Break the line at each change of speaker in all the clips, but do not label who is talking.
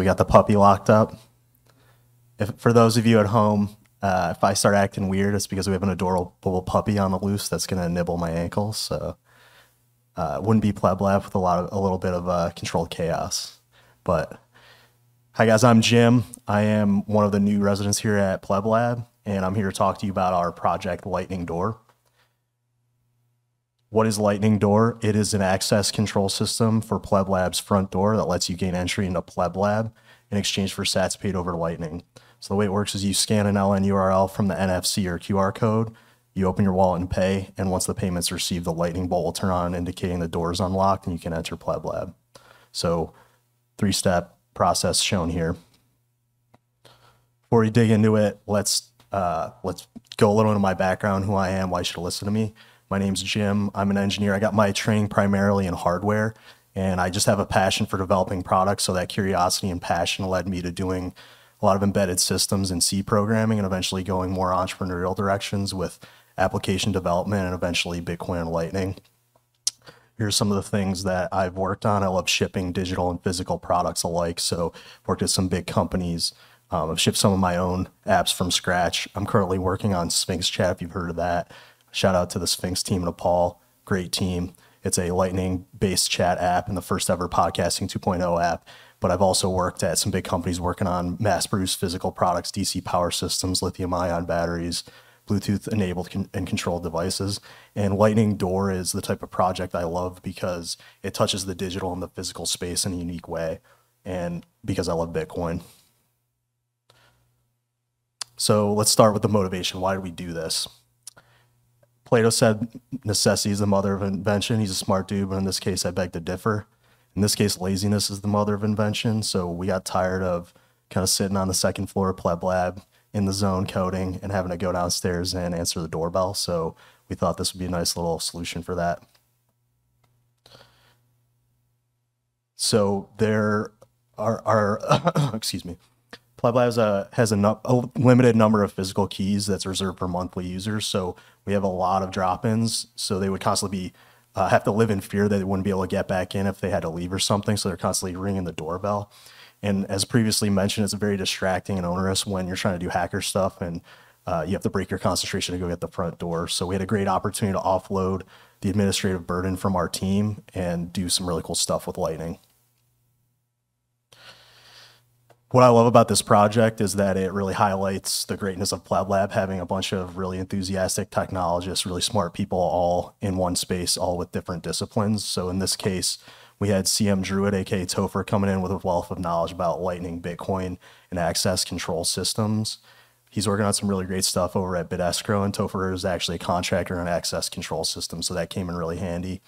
We got the puppy locked up. If, for those of you at home, uh, if I start acting weird, it's because we have an adorable puppy on the loose that's gonna nibble my ankles. So uh, wouldn't be pleb lab with a lot of a little bit of uh, controlled chaos. But hi guys, I'm Jim. I am one of the new residents here at pleb lab, and I'm here to talk to you about our project Lightning Door. What is Lightning Door? It is an access control system for Pleb Lab's front door that lets you gain entry into Pleb Lab in exchange for sats paid over Lightning. So the way it works is you scan an LN URL from the NFC or QR code, you open your wallet and pay, and once the payment's received, the lightning bolt will turn on indicating the door is unlocked and you can enter Pleb Lab. So three-step process shown here. Before we dig into it, let's uh, let's go a little into my background, who I am, why you should listen to me. My name's Jim. I'm an engineer. I got my training primarily in hardware, and I just have a passion for developing products. So that curiosity and passion led me to doing a lot of embedded systems and C programming, and eventually going more entrepreneurial directions with application development and eventually Bitcoin and Lightning. Here's some of the things that I've worked on. I love shipping digital and physical products alike. So worked at some big companies. Um, I've shipped some of my own apps from scratch. I'm currently working on Sphinx Chat, if you've heard of that. Shout out to the Sphinx team in Nepal. Great team. It's a lightning based chat app and the first ever podcasting 2.0 app. But I've also worked at some big companies working on mass produced physical products, DC power systems, lithium ion batteries, Bluetooth enabled con- and controlled devices. And Lightning Door is the type of project I love because it touches the digital and the physical space in a unique way. And because I love Bitcoin. So let's start with the motivation. Why did we do this? Plato said necessity is the mother of invention. He's a smart dude, but in this case, I beg to differ. In this case, laziness is the mother of invention. So we got tired of kind of sitting on the second floor of Pleb Lab in the zone coding and having to go downstairs and answer the doorbell. So we thought this would be a nice little solution for that. So there are, are excuse me, Pleb has a has a, no, a, limited number of physical keys that's reserved for monthly users. So we have a lot of drop-ins. So they would constantly be uh, have to live in fear that they wouldn't be able to get back in if they had to leave or something. So they're constantly ringing the doorbell. And as previously mentioned, it's very distracting and onerous when you're trying to do hacker stuff and uh, you have to break your concentration to go get the front door. So we had a great opportunity to offload the administrative burden from our team and do some really cool stuff with Lightning what I love about this project is that it really highlights the greatness of Pleb Lab, having a bunch of really enthusiastic technologists, really smart people all in one space, all with different disciplines. So in this case, we had CM Druid, aka Topher, coming in with a wealth of knowledge about Lightning, Bitcoin, and access control systems. He's working on some really great stuff over at BitEscrow, and Topher is actually a contractor on access control systems, so that came in really handy.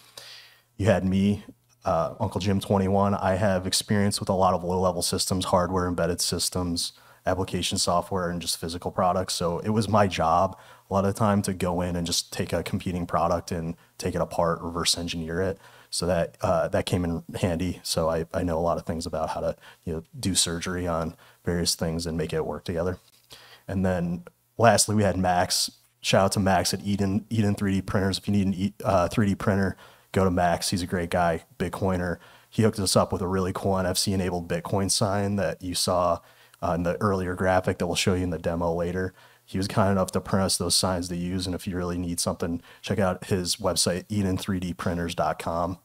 You had me, uh, Uncle Jim 21, I have experience with a lot of low level systems, hardware, embedded systems, application software, and just physical products. So it was my job a lot of time to go in and just take a competing product and take it apart, reverse engineer it. So that uh, that came in handy. So I, I know a lot of things about how to you know do surgery on various things and make it work together. And then lastly, we had Max. Shout out to Max at Eden Eden 3D printers. If you need an uh, 3D printer, go to Max. He's a great guy, Bitcoiner. He hooked us up with a really cool NFC enabled Bitcoin sign that you saw uh, in the earlier graphic that we'll show you in the demo later. He was kind enough to print us those signs to use. And if you really need something, check out his website, eden3dprinters.com.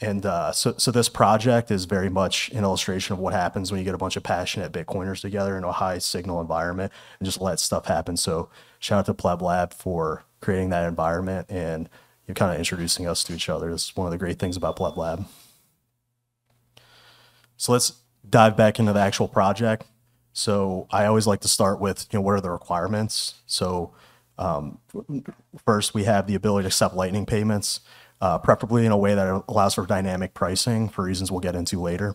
And uh, so, so this project is very much an illustration of what happens when you get a bunch of passionate Bitcoiners together in a high signal environment and just let stuff happen. So shout out to Pleb Lab for creating that environment and you kind of introducing us to each other. is one of the great things about Pleb Lab. So let's dive back into the actual project. So I always like to start with, you know, what are the requirements? So um, first, we have the ability to accept Lightning payments, uh, preferably in a way that allows for dynamic pricing for reasons we'll get into later.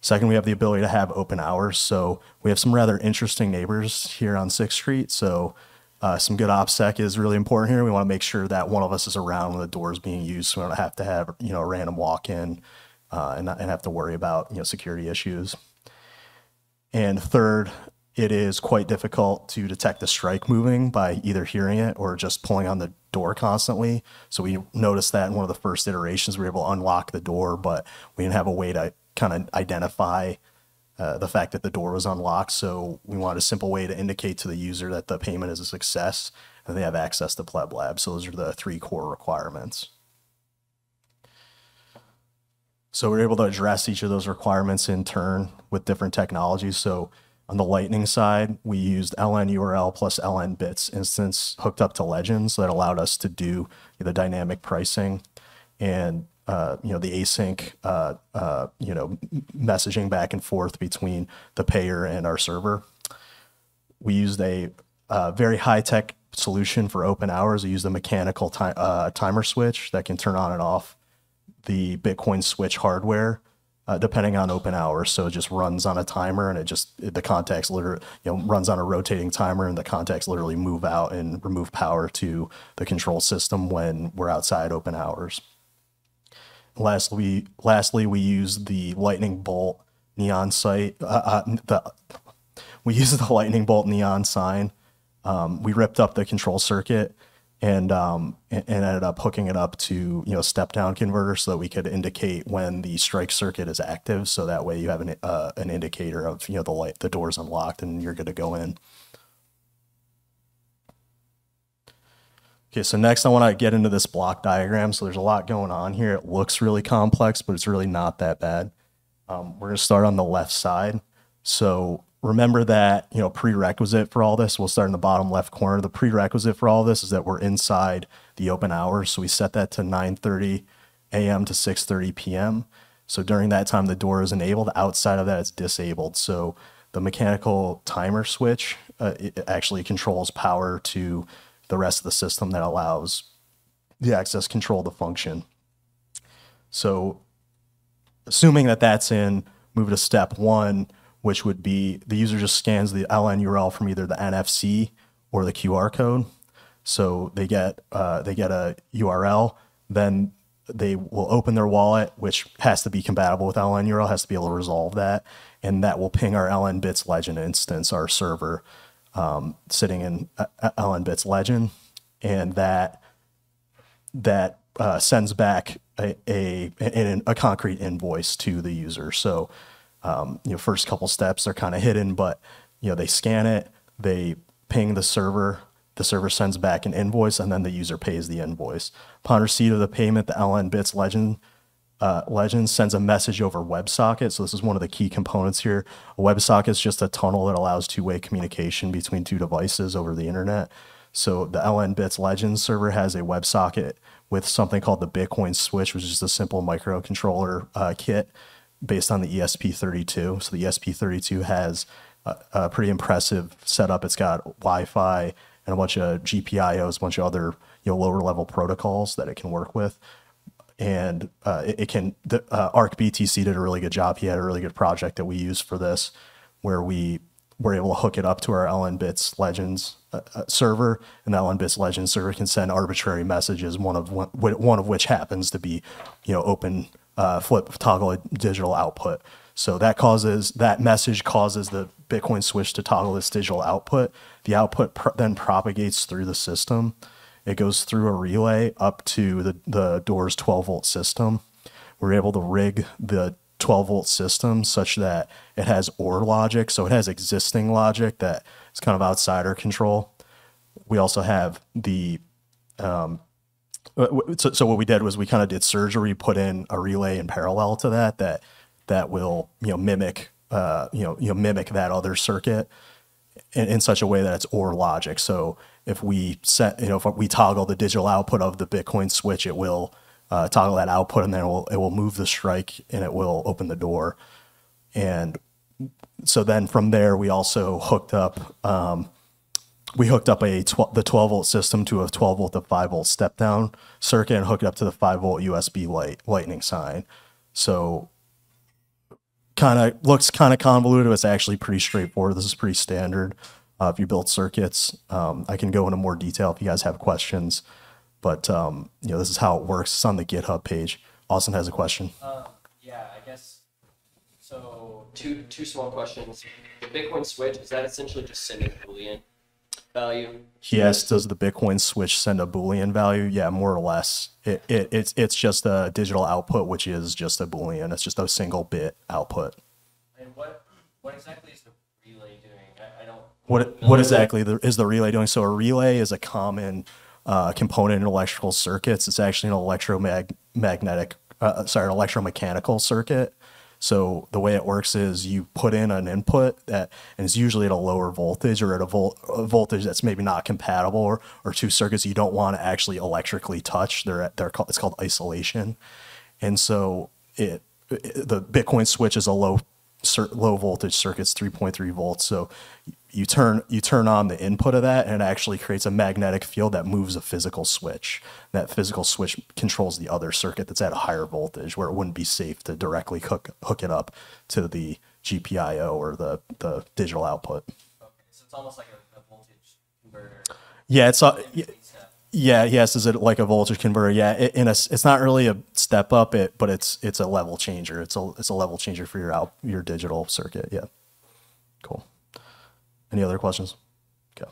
Second, we have the ability to have open hours. So we have some rather interesting neighbors here on 6th Street. So uh, some good OPSEC is really important here. We want to make sure that one of us is around when the door is being used, so we don't have to have you know a random walk in uh, and, and have to worry about you know security issues. And third, it is quite difficult to detect the strike moving by either hearing it or just pulling on the door constantly. So we noticed that in one of the first iterations, we were able to unlock the door, but we didn't have a way to kind of identify uh, the fact that the door was unlocked. So we wanted a simple way to indicate to the user that the payment is a success and they have access to Pleb Lab. So those are the three core requirements. So we're able to address each of those requirements in turn with different technologies. So on the Lightning side, we used LN URL plus LN bits instance hooked up to Legends that allowed us to do the dynamic pricing and uh, you know the async uh, uh, you know messaging back and forth between the payer and our server. We used a uh, very high tech solution for open hours. We used a mechanical ti- uh, timer switch that can turn on and off the Bitcoin switch hardware uh, depending on open hours. So it just runs on a timer and it just the contacts literally you know runs on a rotating timer and the contacts literally move out and remove power to the control system when we're outside open hours. Lastly, lastly, we use the lightning bolt neon site. Uh, uh, the we use the lightning bolt neon sign. Um, we ripped up the control circuit and um, and ended up hooking it up to you know step down converter so that we could indicate when the strike circuit is active. So that way you have an uh, an indicator of you know the light the door's unlocked and you're good to go in. Okay, so next I want to get into this block diagram. So there's a lot going on here. It looks really complex, but it's really not that bad. Um, we're going to start on the left side. So remember that, you know, prerequisite for all this, we'll start in the bottom left corner. The prerequisite for all this is that we're inside the open hours. So we set that to 9.30 a.m. to 6.30 p.m. So during that time, the door is enabled. Outside of that, it's disabled. So the mechanical timer switch uh, actually controls power to the rest of the system that allows the access control to function. So assuming that that's in, move to step one, which would be the user just scans the LN URL from either the NFC or the QR code. So they get uh, they get a URL, then they will open their wallet, which has to be compatible with LN URL, has to be able to resolve that, and that will ping our LN Bits Legend instance, our server, um, sitting in uh, uh, Bits Legend, and that that uh, sends back a, a, a, a concrete invoice to the user. So, um, you know, first couple steps are kind of hidden, but you know they scan it, they ping the server, the server sends back an invoice, and then the user pays the invoice. Upon receipt of the payment, the LN Bits Legend uh, Legend sends a message over WebSocket. So this is one of the key components here. A WebSocket is just a tunnel that allows two-way communication between two devices over the internet. So the LN Bits Legend server has a WebSocket with something called the Bitcoin Switch, which is just a simple microcontroller uh, kit based on the ESP32. So the ESP32 has a, a pretty impressive setup. It's got Wi-Fi and a bunch of GPIOs, a bunch of other you know lower level protocols that it can work with and uh, it, it, can. The, uh, Arc BTC did a really good job. He had a really good project that we used for this, where we were able to hook it up to our LN Bits Legends uh, uh, server, and the LN Bits Legends server can send arbitrary messages. One of one, one of which happens to be, you know, open uh, flip toggle digital output. So that causes that message causes the Bitcoin switch to toggle this digital output. The output then propagates through the system it goes through a relay up to the, the door's 12 volt system. We're able to rig the 12 volt system such that it has OR logic. So it has existing logic that is kind of outside our control. We also have the, um, so, so what we did was we kind of did surgery, put in a relay in parallel to that, that, that will, you know, mimic, uh, you know, you know, mimic that other circuit in, in such a way that it's OR logic. So if we set, you know, if we toggle the digital output of the Bitcoin switch, it will uh, toggle that output, and then it will it will move the strike, and it will open the door. And so then from there, we also hooked up. Um, we hooked up a tw- the 12 volt system to a 12 volt to 5 volt step down circuit and hooked it up to the 5 volt USB light lightning sign. So kind of looks kind of convoluted. It's actually pretty straightforward. This is pretty standard uh, if you build circuits. Um, I can go into more detail if you guys have questions, but um, you know this is how it works. It's on the GitHub page. Austin has a question.
Uh, yeah, I guess. So two two small questions. The Bitcoin switch is that essentially just sending a Boolean? value?
Yes, does the Bitcoin switch send a Boolean value? Yeah, more or less. It, it it's it's just a digital output, which is just a Boolean. It's just a single bit output.
And what what exactly is the relay doing? I, I don't.
What what exactly is the relay doing? So a relay is a common uh, component in electrical circuits. It's actually an electromagnetic, uh, sorry, an electromechanical circuit. So the way it works is you put in an input that, and it's usually at a lower voltage or at a, vol- a voltage that's maybe not compatible, or, or two circuits you don't want to actually electrically touch. They're at, they're called, it's called isolation, and so it, it the Bitcoin switch is a low low voltage circuits, 3.3 volts. So you turn you turn on the input of that and it actually creates a magnetic field that moves a physical switch that physical switch controls the other circuit that's at a higher voltage where it wouldn't be safe to directly hook hook it up to the GPIO or the the digital output
Okay, so it's almost like a, a voltage converter.
yeah it's a. yeah yes is it like a voltage converter? Yeah it, in a it's not really a step up it but it's it's a level changer. It's a it's a level changer for your out your digital circuit yeah. Cool. Any other questions? Okay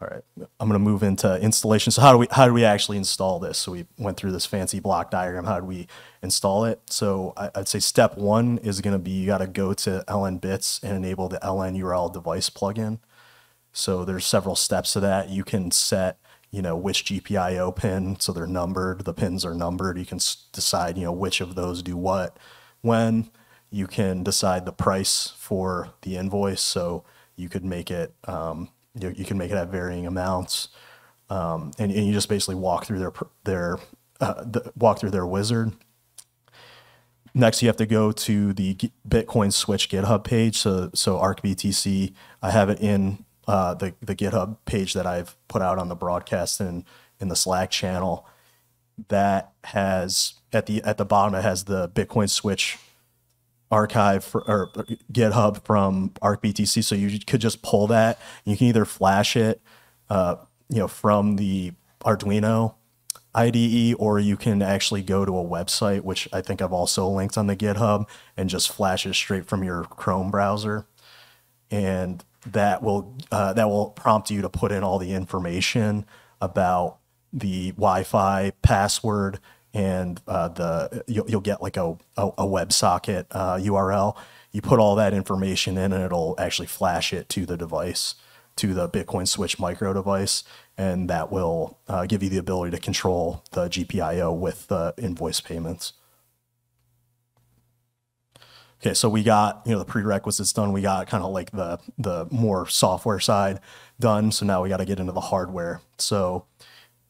all right i'm to move into installation. So how do we how do we actually install this? So we went through this fancy block diagram how do we install it? So I, i'd say step one is to be you got to go to ln bits and enable the ln url device plugin so there's several steps to that. You can set, you know, which GPIO pin, so they're numbered. The pins are numbered. You can decide, you know, which of those do what, when. You can decide the price for the invoice, so you could make it, um, you, you can make it at varying amounts, um, and, and you just basically walk through their their uh, the, walk through their wizard. Next, you have to go to the Bitcoin Switch GitHub page. So, so ArcBTC, I have it in uh, the the GitHub page that I've put out on the broadcast and in the Slack channel. That has at the at the bottom it has the Bitcoin Switch archive for, or GitHub from ArcBTC. So you could just pull that. You can either flash it, uh, you know, from the Arduino IDE, or you can actually go to a website, which I think I've also linked on the GitHub, and just flash it straight from your Chrome browser, and that will uh, that will prompt you to put in all the information about the Wi-Fi password and uh, the you'll, you'll get like a, a, a WebSocket uh, URL. You put all that information in, and it'll actually flash it to the device, to the Bitcoin Switch micro device, and that will uh, give you the ability to control the GPIO with the invoice payments. Okay, so we got you know the prerequisites done. We got kind of like the the more software side done. So now we got to get into the hardware. So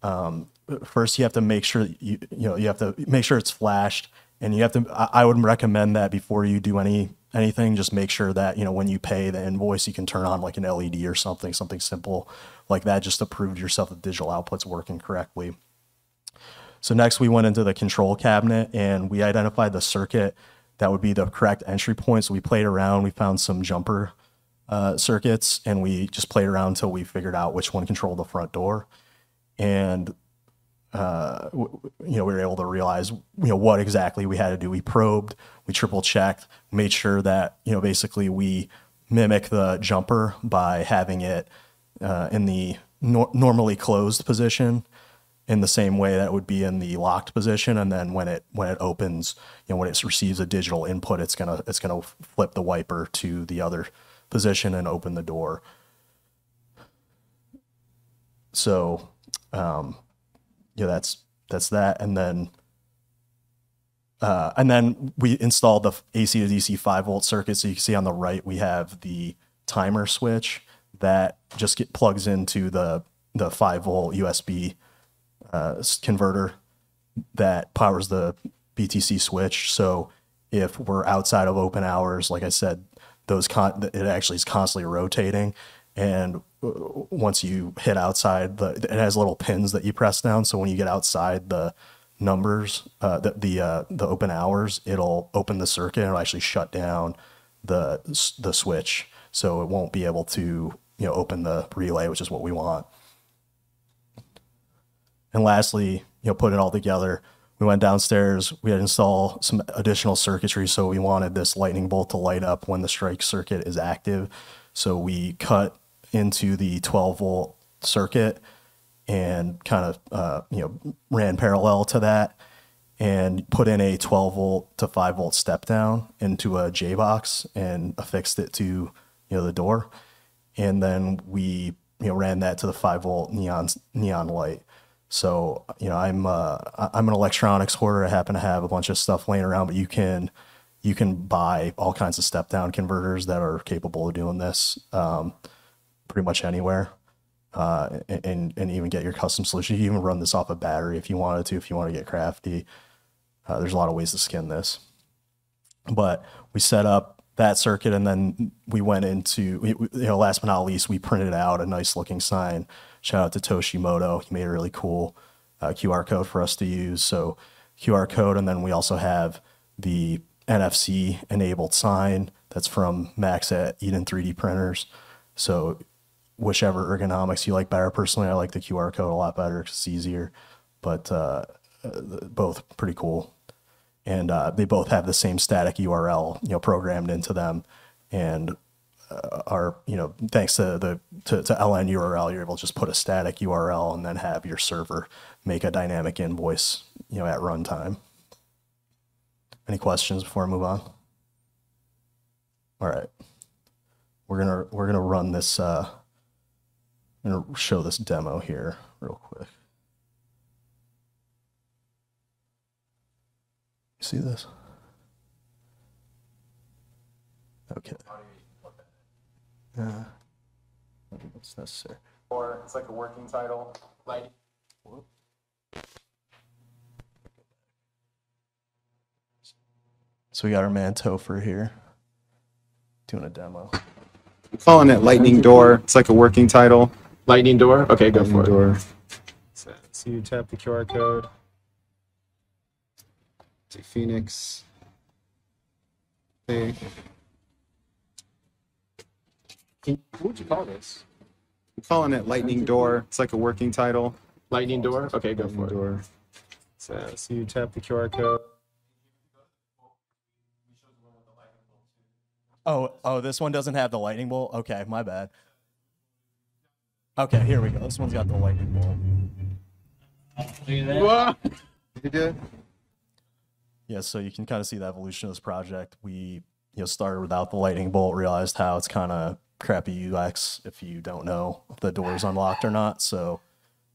um, first, you have to make sure you you know you have to make sure it's flashed, and you have to. I, I would recommend that before you do any anything, just make sure that you know when you pay the invoice, you can turn on like an LED or something, something simple like that, just to prove to yourself that digital output's working correctly. So next we went into the control cabinet and we identified the circuit that would be the correct entry point. So we played around, we found some jumper uh, circuits and we just played around until we figured out which one controlled the front door. And uh, you know, we were able to realize, you know, what exactly we had to do. We probed, we triple checked, made sure that, you know, basically we mimic the jumper by having it uh, in the nor- normally closed position in the same way that would be in the locked position. And then when it when it opens you know when it receives a digital input it's gonna it's gonna flip the wiper to the other position and open the door. So um yeah that's that's that. And then uh, and then we installed the AC to DC 5 volt circuit. So you can see on the right, we have the timer switch that just get plugs into the, the 5 volt USB uh, converter that powers the BTC switch. So if we're outside of open hours, like I said, those con- it actually is constantly rotating. And uh, once you hit outside, the, it has little pins that you press down. So when you get outside the numbers, uh, the the, uh, the open hours, it'll open the circuit and it'll actually shut down the the switch. So it won't be able to you know open the relay, which is what we want. And lastly, you know, put it all together. We went downstairs. We had to install some additional circuitry. So we wanted this lightning bolt to light up when the strike circuit is active. So we cut into the 12 volt circuit and kind of uh, you know ran parallel to that and put in a 12 volt to 5 volt step down into a J box and affixed it to you know the door and then we you know ran that to the 5 volt neon neon light so you know I'm uh, I'm an electronics hoarder I happen to have a bunch of stuff laying around but you can you can buy all kinds of step down converters that are capable of doing this um, pretty much anywhere uh, and and even get your custom solution. You can even run this off a battery if you wanted to, if you want to get crafty. Uh, there's a lot of ways to skin this, but we set up that circuit and then we went into you know last but not least we printed out a nice looking sign. Shout out to Toshimoto, he made a really cool uh, QR code for us to use. So QR code, and then we also have the NFC enabled sign that's from Max at Eden 3D printers. So whichever ergonomics you like better. Personally, I like the QR code a lot better 'cause it's easier, but uh, both pretty cool. And uh, they both have the same static URL, you know, programmed into them, and are you know thanks to the to, to LN URL, you're able to just put a static URL and then have your server make a dynamic invoice, you know, at runtime. Any questions before I move on? All right, we're gonna we're gonna run this. Uh, I'm gonna show this demo here real quick. See this? Okay. Yeah. What's necessary?
Or it's like a working title. Like
So we got our man Topher here doing a demo.
calling it Lightning Door. It's like a working title.
Lightning door? Okay, go
Lightning
for it.
Door. So, so you tap the QR code. Say Phoenix. Hey,
What would you call this?
I'm calling it Lightning Door. It's like a working title.
Lightning door? Okay, go
Lightning
for it.
Door. So, so you tap the QR code.
Oh, oh, this one doesn't have the lightning bolt. Okay, my bad. Okay, here we go. This one's got the lightning bolt.
Look at that.
You did?
Yeah, so you can kind of see the evolution of this project. We, you know, started without the lightning bolt, realized how it's kind of crappy UX if you don't know if the door is unlocked or not. So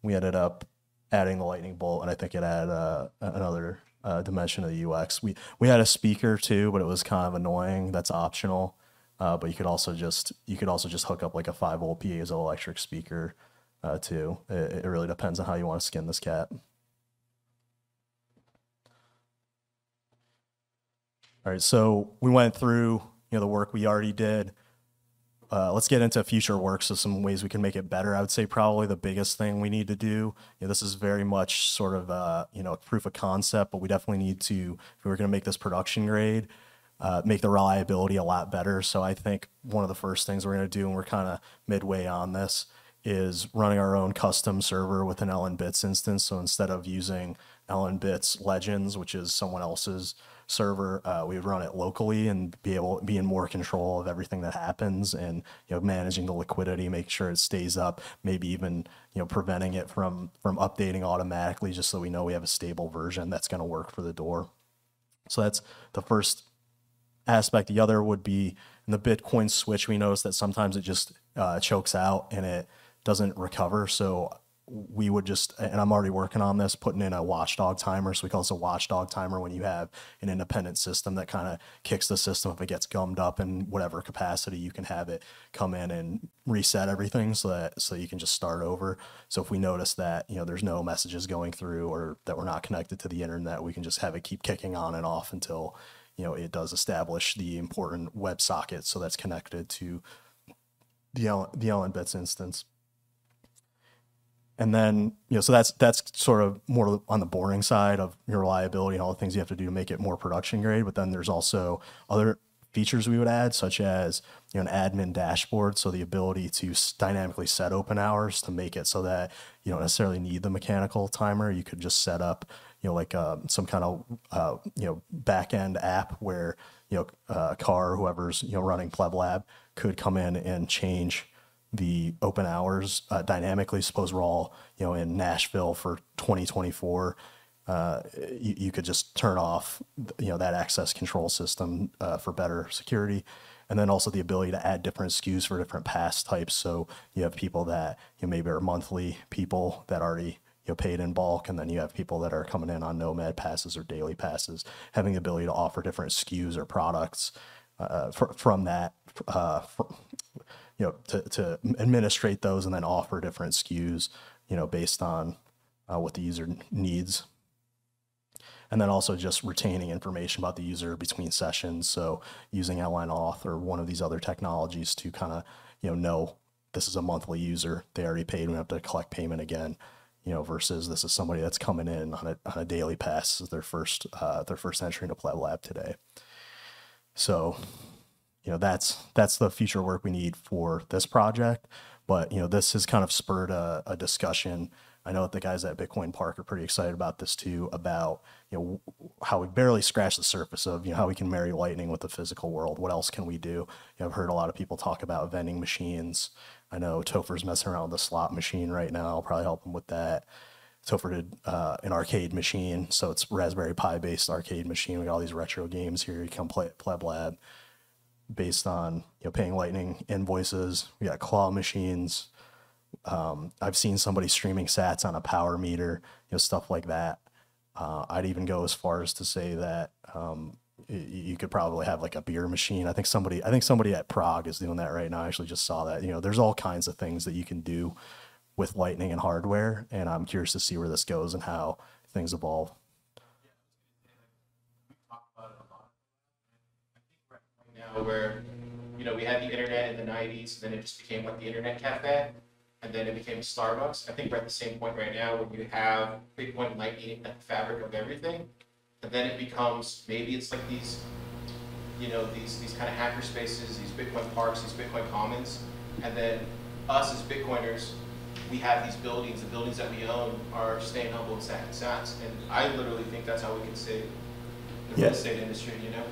we ended up adding the lightning bolt, and I think it added uh, another uh, dimension of the UX. We we had a speaker too, but it was kind of annoying. That's optional. Uh, but you could also just you could also just hook up like a five volt piezoelectric speaker uh, too. It, it really depends on how you want to skin this cat. All right, so we went through you know the work we already did. Uh, let's get into future work. So some ways we can make it better. I would say probably the biggest thing we need to do. You know, this is very much sort of uh, you know proof of concept, but we definitely need to if we are going to make this production grade, uh, make the reliability a lot better. So I think one of the first things we're going to do, and we're kind of midway on this, is running our own custom server with an LN Bits instance. So instead of using LN Bits Legends, which is someone else's server, uh, we would run it locally and be able be in more control of everything that happens and you know managing the liquidity, making sure it stays up, maybe even you know preventing it from from updating automatically, just so we know we have a stable version that's going to work for the door. So that's the first aspect. The other would be in the Bitcoin switch. We notice that sometimes it just uh, chokes out and it doesn't recover. So we would just, and I'm already working on this, putting in a watchdog timer. So we call this a watchdog timer when you have an independent system that kind of kicks the system if it gets gummed up in whatever capacity. You can have it come in and reset everything so that so you can just start over. So if we notice that you know there's no messages going through or that we're not connected to the internet, we can just have it keep kicking on and off until you know it does establish the important WebSocket so that's connected to the L- the LN bits instance. And then, you know, so that's that's sort of more on the boring side of your reliability and all the things you have to do to make it more production grade. But then there's also other features we would add, such as you know an admin dashboard, so the ability to dynamically set open hours to make it so that you don't necessarily need the mechanical timer. You could just set up, you know, like uh, some kind of uh, you know back end app where you know uh, car whoever's you know running Pleb Lab could come in and change the open hours uh, dynamically. Suppose we're all you know in Nashville for 2024. Uh, you, you could just turn off you know that access control system uh, for better security and then also the ability to add different SKUs for different pass types. So you have people that you know, maybe are monthly people that already you know, paid in bulk, and then you have people that are coming in on nomad passes or daily passes, having the ability to offer different SKUs or products uh, fr- from that, uh, you know, to, to administrate those and then offer different SKUs, you know, based on uh, what the user needs and then also just retaining information about the user between sessions. So using Outline Auth or one of these other technologies to kind of you know know this is a monthly user. They already paid. We have to collect payment again. You know, versus this is somebody that's coming in on a, on a daily pass. This is their first uh, their first entry into Pleb Lab today. So, you know, that's that's the future work we need for this project. But you know, this has kind of spurred a, a discussion I know that the guys at Bitcoin Park are pretty excited about this too, about you know how we barely scratch the surface of you know how we can marry Lightning with the physical world. What else can we do? You know, I've heard a lot of people talk about vending machines. I know Topher's messing around with a slot machine right now. I'll probably help him with that. Topher did uh, an arcade machine, so it's Raspberry Pi based arcade machine. We got all these retro games here. You come play at Pleb Lab based on you know paying Lightning invoices. We got claw machines um, I've seen somebody streaming sats on a power meter, you know, stuff like that. Uh, I'd even go as far as to say that um, you could probably have like a beer machine. I think somebody, I think somebody at Prague is doing that right now. I actually just saw that. You know, there's all kinds of things that you can do with Lightning and hardware, and I'm curious to see where this goes and how things evolve.
Now, where you know we had the internet in the '90s, and then it just became like the internet cafe and then it became Starbucks. I think we're at the same point right now where you have Bitcoin Lightning at the fabric of everything, and then it becomes maybe it's like these, you know, these these kind of hacker spaces, these Bitcoin parks, these Bitcoin commons, and then us as Bitcoiners, we have these buildings. The buildings that we own are staying humble and stacking sats, and I literally think that's how we can save the
Yeah.
real estate industry. You know.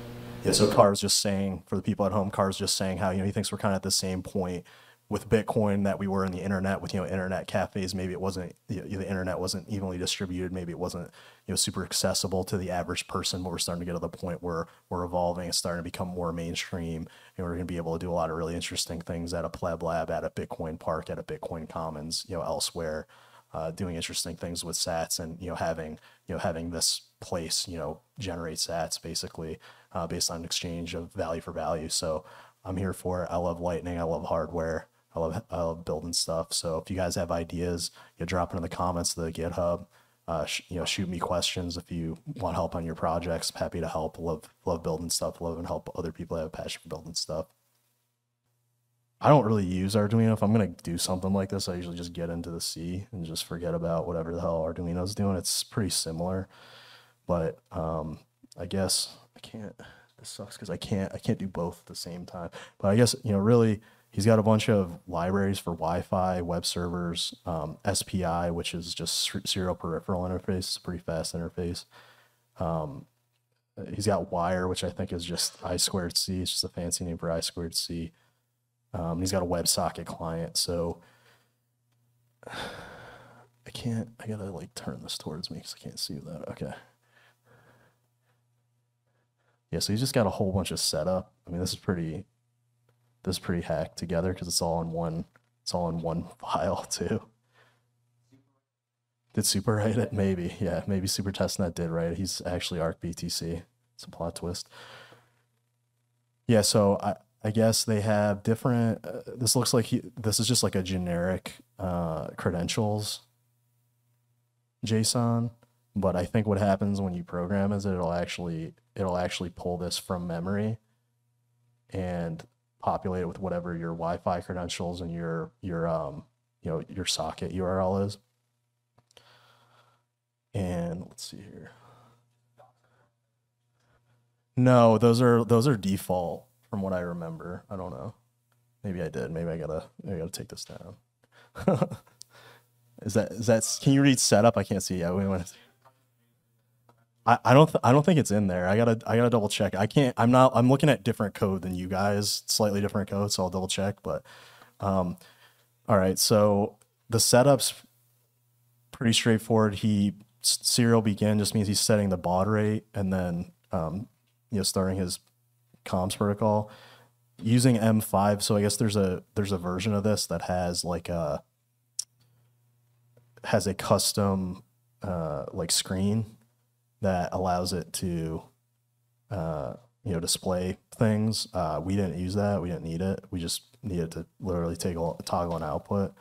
Yeah, so Car's just saying for the people at home, Car's just saying how you know he thinks we're kind of at the same point with Bitcoin that we were in the internet with you know internet cafes. Maybe it wasn't you know, the internet wasn't evenly distributed. Maybe it wasn't you know super accessible to the average person. But we're starting to get to the point where we're evolving. It's starting to become more mainstream, and we're going to be able to do a lot of really interesting things at a pleb lab, at a Bitcoin park, at a Bitcoin Commons, you know, elsewhere. Uh, doing interesting things with sats and you know having you know having this place you know generate sats basically uh, based on exchange of value for value so i'm here for it i love lightning i love hardware I love I love building stuff. So if you guys have ideas, you know, drop it in the comments of the GitHub. Uh, you know, shoot me questions if you want help on your projects. I'm happy to help. Love love building stuff. Love and help other people have a passion for building stuff. I don't really use Arduino. If I'm gonna do something like this, I usually just get into the C and just forget about whatever the hell Arduino's doing. It's pretty similar, but um, I guess I can't. This sucks because I can't. I can't do both at the same time. But I guess you know, really, He's got a bunch of libraries for Wi-Fi, web servers, um, SPI, which is just serial peripheral interface. It's a pretty fast interface. Um, he's got Wire, which I think is just I squared C. It's just a fancy name for I squared C. Um, he's got a WebSocket client. So I can't. I gotta like turn this towards me because I can't see that. Okay. Yeah, so he's just got a whole bunch of setup. I mean, this is pretty this is pretty hacked together because it's all in one it's all in one file too. Did Super write it? Maybe. Yeah, maybe Super Testnet did write it. He's actually Arc BTC. It's a plot twist. Yeah, so I I guess they have different. Uh, this looks like he. This is just like a generic uh, credentials JSON, but I think what happens when you program is it'll actually it'll actually pull this from memory, and populate it with whatever your Wi-Fi credentials and your your um you know your socket URL is. And let's see here. No, those are those are default from what I remember. I don't know. Maybe I did. Maybe I gotta I gotta take this down. is that is that can you read setup? I can't see. Yeah, we went. I, I don't I don't think it's in there. I gotta I gotta double check. I can't. I'm not. I'm looking at different code than you guys. Slightly different code, so I'll double check. But um, All right, so the setup's pretty straightforward. He serial begin just means he's setting the baud rate and then um, you know starting his comms protocol using M5. So I guess there's a there's a version of this that has like a has a custom uh, like screen that allows it to uh, you know display things. Uh, we didn't use that. We didn't need it. We just needed to literally take a toggle an output.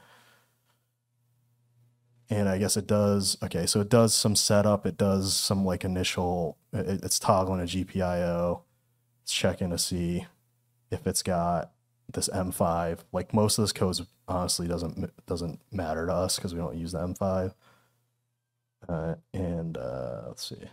And I guess it does. Okay, so it does some setup. It does some like initial. It, it's toggling a GPIO. Checking to see if it's got this M5. Like most of this code honestly doesn't doesn't matter to us because we don't use the M5. Uh, and uh, let's see.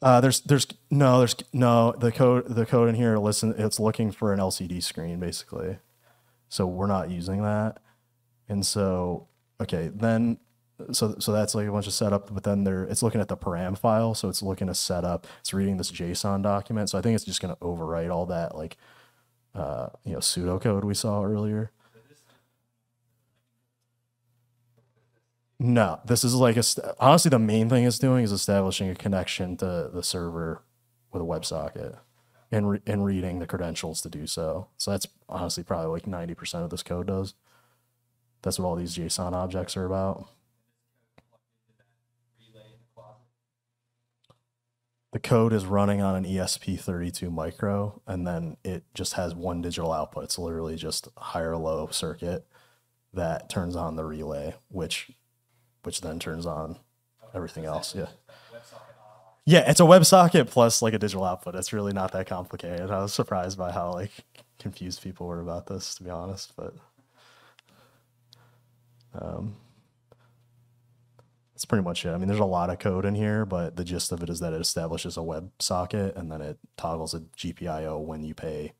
Uh, there's there's no there's no the code the code in here listen it's looking for an LCD screen basically, so we're not using that, and so okay then so so that's like a bunch of setup but then there it's looking at the param file. So it's looking to set up it's reading this json document. So i think it's just going to overwrite all that like uh you know pseudocode we saw earlier. No this is like a st- honestly the main thing it's doing is establishing a connection to the server with a WebSocket and re- and reading the credentials to do so. So that's honestly probably like 90% of this code does. That's what all these json objects are about the code is running on an E ESP32 micro, and then it just has one digital output. It's literally just a high or low circuit that turns on the relay, which which then turns on everything else. Yeah. Yeah, it's a WebSocket plus like a digital output. It's really not that complicated. I was surprised by how like confused people were about this, to be honest. But um, that's pretty much it. I mean, there's a lot of code in here, but the gist of it is that it establishes a web socket and then it toggles a GPIO when you pay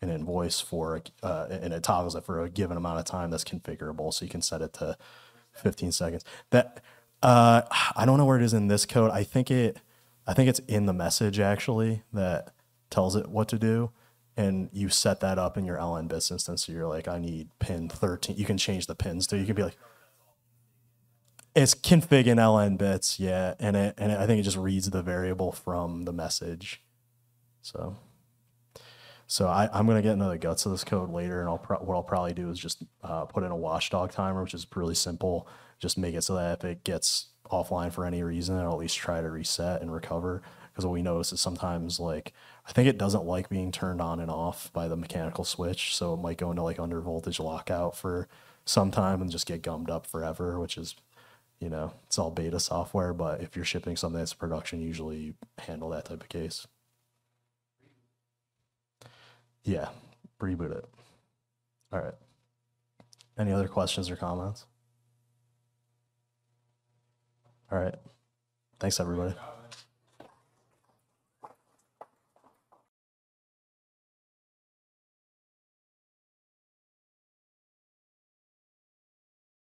an invoice for, uh, and it toggles it for a given amount of time that's configurable. So you can set it to 15 seconds. That uh, I don't know where it is in this code. I think it, I think it's in the message actually that tells it what to do. And you set that up in your LN bits instance. So you're like, I need pin 13. You can change the pins to, you can be like, it's config in ln bits, yeah, and it and it, I think it just reads the variable from the message. So, so I, I'm gonna get into the guts of this code later, and I'll what I'll probably do is just uh, put in a watchdog timer, which is really simple. Just make it so that if it gets offline for any reason, it'll at least try to reset and recover. Because what we notice is sometimes like I think it doesn't like being turned on and off by the mechanical switch, so it might go into like under voltage lockout for some time and just get gummed up forever, which is you know, it's all beta software, but if you're shipping something that's production, usually handle that type of case. Yeah, reboot it. All right. Any other questions or comments? All right. Thanks, everybody.